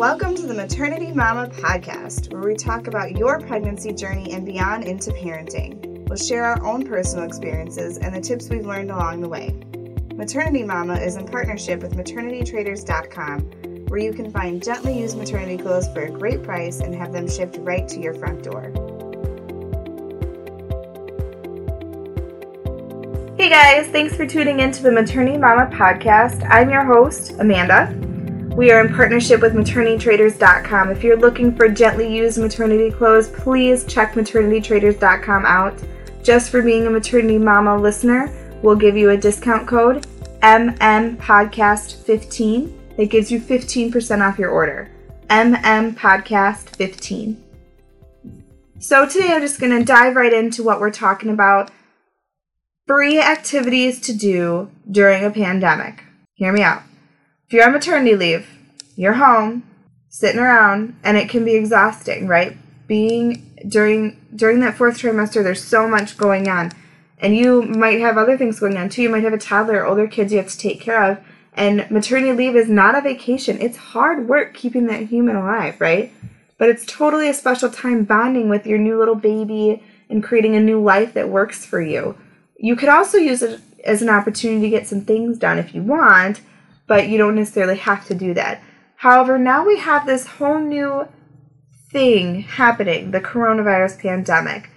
Welcome to the Maternity Mama podcast, where we talk about your pregnancy journey and beyond into parenting. We'll share our own personal experiences and the tips we've learned along the way. Maternity Mama is in partnership with maternitytraders.com, where you can find gently used maternity clothes for a great price and have them shipped right to your front door. Hey guys, thanks for tuning in to the Maternity Mama podcast. I'm your host, Amanda. We are in partnership with maternitytraders.com. If you're looking for gently used maternity clothes, please check maternitytraders.com out. Just for being a maternity mama listener, we'll give you a discount code MMPodcast15 that gives you 15% off your order. MMPodcast15. So today I'm just going to dive right into what we're talking about free activities to do during a pandemic. Hear me out. If you're on maternity leave, you're home, sitting around, and it can be exhausting, right? Being during during that fourth trimester, there's so much going on. And you might have other things going on too. You might have a toddler or older kids you have to take care of. And maternity leave is not a vacation. It's hard work keeping that human alive, right? But it's totally a special time bonding with your new little baby and creating a new life that works for you. You could also use it as an opportunity to get some things done if you want, but you don't necessarily have to do that. However, now we have this whole new thing happening the coronavirus pandemic.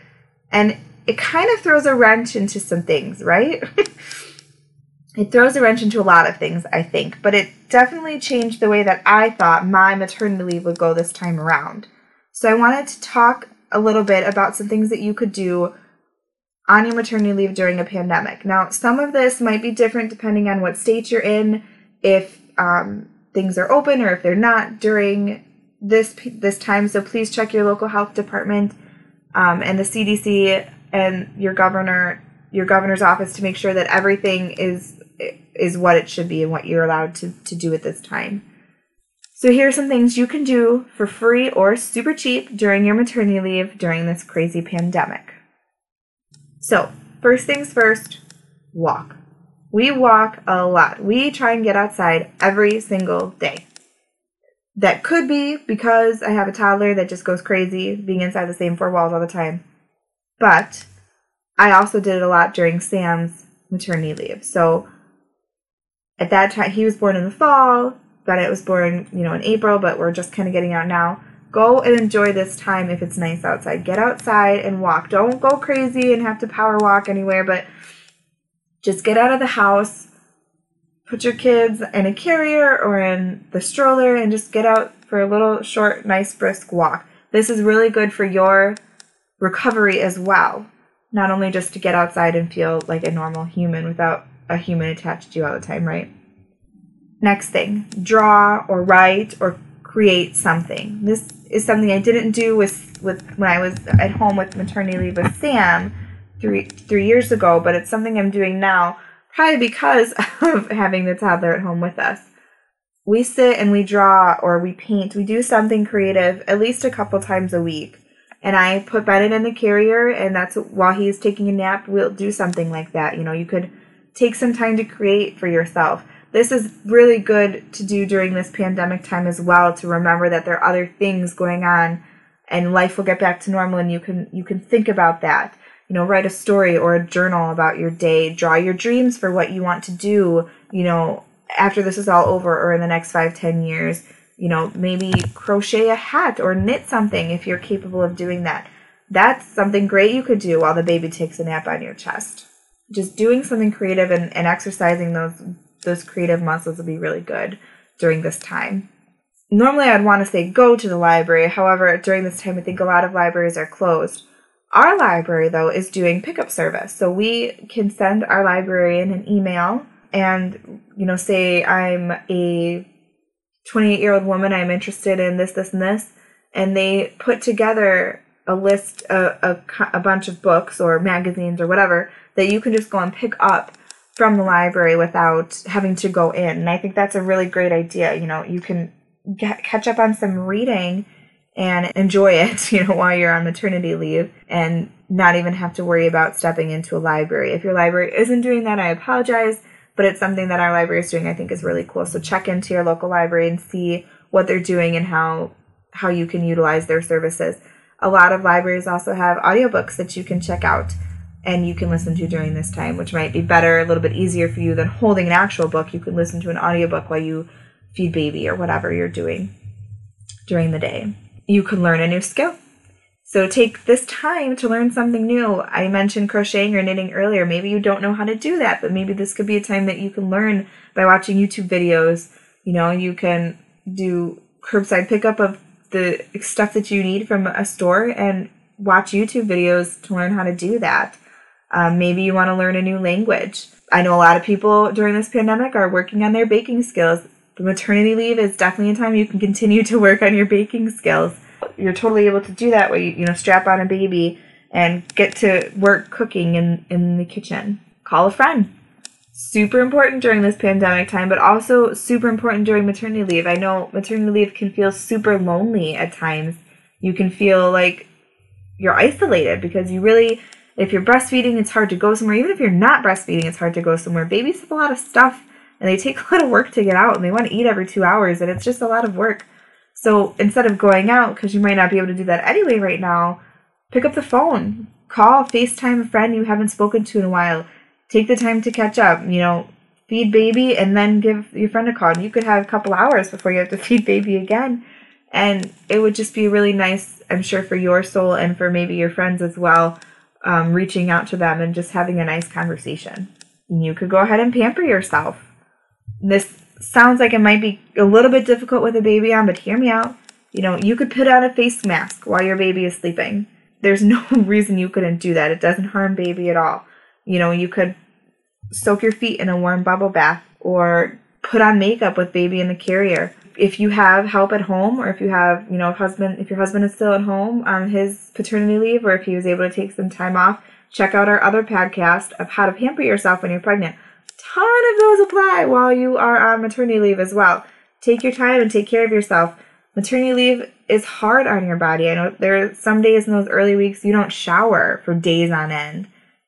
And it kind of throws a wrench into some things, right? it throws a wrench into a lot of things, I think, but it definitely changed the way that I thought my maternity leave would go this time around. So I wanted to talk a little bit about some things that you could do on your maternity leave during a pandemic. Now, some of this might be different depending on what state you're in, if um, things are open or if they're not during this this time. So please check your local health department um, and the CDC and your governor your governor's office to make sure that everything is is what it should be and what you're allowed to, to do at this time. So here are some things you can do for free or super cheap during your maternity leave during this crazy pandemic. So, first things first, walk. We walk a lot. We try and get outside every single day. That could be because I have a toddler that just goes crazy being inside the same four walls all the time. But I also did it a lot during Sam's maternity leave. So at that time, he was born in the fall. Bennett was born, you know, in April, but we're just kind of getting out now. Go and enjoy this time if it's nice outside. Get outside and walk. Don't go crazy and have to power walk anywhere, but just get out of the house, put your kids in a carrier or in the stroller, and just get out for a little short, nice, brisk walk. This is really good for your recovery as well. Not only just to get outside and feel like a normal human without a human attached to you all the time, right? Next thing, draw or write or create something. This is something I didn't do with with when I was at home with maternity leave with Sam three three years ago, but it's something I'm doing now, probably because of having the toddler at home with us. We sit and we draw or we paint. We do something creative at least a couple times a week. And I put Bennett in the carrier, and that's while he's taking a nap, we'll do something like that. You know, you could take some time to create for yourself this is really good to do during this pandemic time as well to remember that there are other things going on and life will get back to normal and you can you can think about that you know write a story or a journal about your day draw your dreams for what you want to do you know after this is all over or in the next five ten years you know maybe crochet a hat or knit something if you're capable of doing that that's something great you could do while the baby takes a nap on your chest just doing something creative and, and exercising those those creative muscles will be really good during this time. Normally, I'd want to say go to the library. However, during this time, I think a lot of libraries are closed. Our library, though, is doing pickup service. So we can send our librarian an email and, you know, say I'm a 28 year old woman, I'm interested in this, this, and this. And they put together a list, a, a, a bunch of books or magazines or whatever that you can just go and pick up from the library without having to go in. And I think that's a really great idea. You know, you can get, catch up on some reading and enjoy it, you know, while you're on maternity leave and not even have to worry about stepping into a library. If your library isn't doing that, I apologize, but it's something that our library is doing I think is really cool. So check into your local library and see what they're doing and how how you can utilize their services. A lot of libraries also have audiobooks that you can check out and you can listen to during this time, which might be better, a little bit easier for you than holding an actual book. You can listen to an audiobook while you feed baby or whatever you're doing during the day. You can learn a new skill. So take this time to learn something new. I mentioned crocheting or knitting earlier. Maybe you don't know how to do that, but maybe this could be a time that you can learn by watching YouTube videos. You know, you can do curbside pickup of the stuff that you need from a store and watch YouTube videos to learn how to do that. Um, maybe you want to learn a new language. I know a lot of people during this pandemic are working on their baking skills. The maternity leave is definitely a time you can continue to work on your baking skills. You're totally able to do that where you, you know, strap on a baby and get to work cooking in, in the kitchen. Call a friend super important during this pandemic time, but also super important during maternity leave. I know maternity leave can feel super lonely at times. You can feel like you're isolated because you really, if you're breastfeeding, it's hard to go somewhere. Even if you're not breastfeeding, it's hard to go somewhere. Babies have a lot of stuff and they take a lot of work to get out and they want to eat every two hours and it's just a lot of work. So instead of going out, because you might not be able to do that anyway right now, pick up the phone, call, FaceTime a friend you haven't spoken to in a while take the time to catch up. You know, feed baby and then give your friend a call. And you could have a couple hours before you have to feed baby again. And it would just be really nice, I'm sure, for your soul and for maybe your friends as well, um, reaching out to them and just having a nice conversation. You could go ahead and pamper yourself. This sounds like it might be a little bit difficult with a baby on, but hear me out. You know, you could put on a face mask while your baby is sleeping. There's no reason you couldn't do that. It doesn't harm baby at all. You know, you could soak your feet in a warm bubble bath or put on makeup with baby in the carrier. If you have help at home or if you have, you know, husband if your husband is still at home on his paternity leave or if he was able to take some time off, check out our other podcast of how to pamper yourself when you're pregnant. Ton of those apply while you are on maternity leave as well. Take your time and take care of yourself. Maternity leave is hard on your body. I know there are some days in those early weeks you don't shower for days on end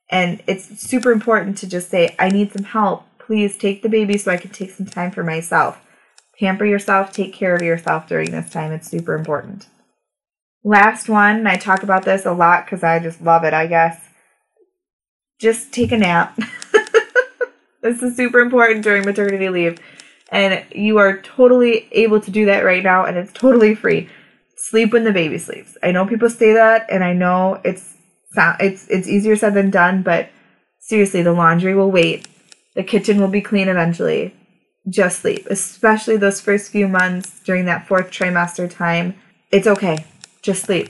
and it's super important to just say, I need some help. Please take the baby so I can take some time for myself. Pamper yourself, take care of yourself during this time. It's super important. Last one, I talk about this a lot because I just love it, I guess. Just take a nap. this is super important during maternity leave. And you are totally able to do that right now, and it's totally free. Sleep when the baby sleeps. I know people say that, and I know it's it's it's easier said than done, but seriously, the laundry will wait. The kitchen will be clean eventually. Just sleep, especially those first few months during that fourth trimester time. It's okay. Just sleep.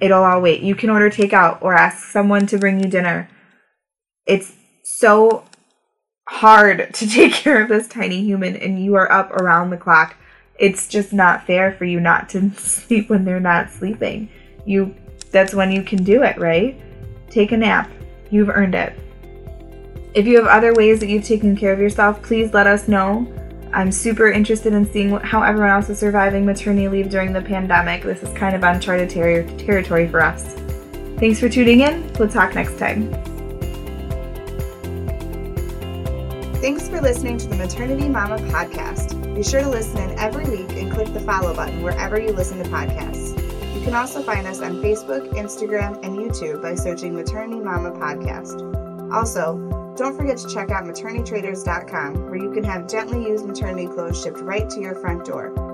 It'll all wait. You can order takeout or ask someone to bring you dinner. It's so hard to take care of this tiny human, and you are up around the clock. It's just not fair for you not to sleep when they're not sleeping. You that's when you can do it, right? Take a nap. You've earned it. If you have other ways that you've taken care of yourself, please let us know. I'm super interested in seeing how everyone else is surviving maternity leave during the pandemic. This is kind of uncharted ter- territory for us. Thanks for tuning in. We'll talk next time. Thanks for listening to the Maternity Mama podcast. Be sure to listen in every week and click the follow button wherever you listen to podcasts. You can also find us on Facebook, Instagram, and YouTube by searching Maternity Mama Podcast. Also, don't forget to check out maternitytraders.com where you can have gently used maternity clothes shipped right to your front door.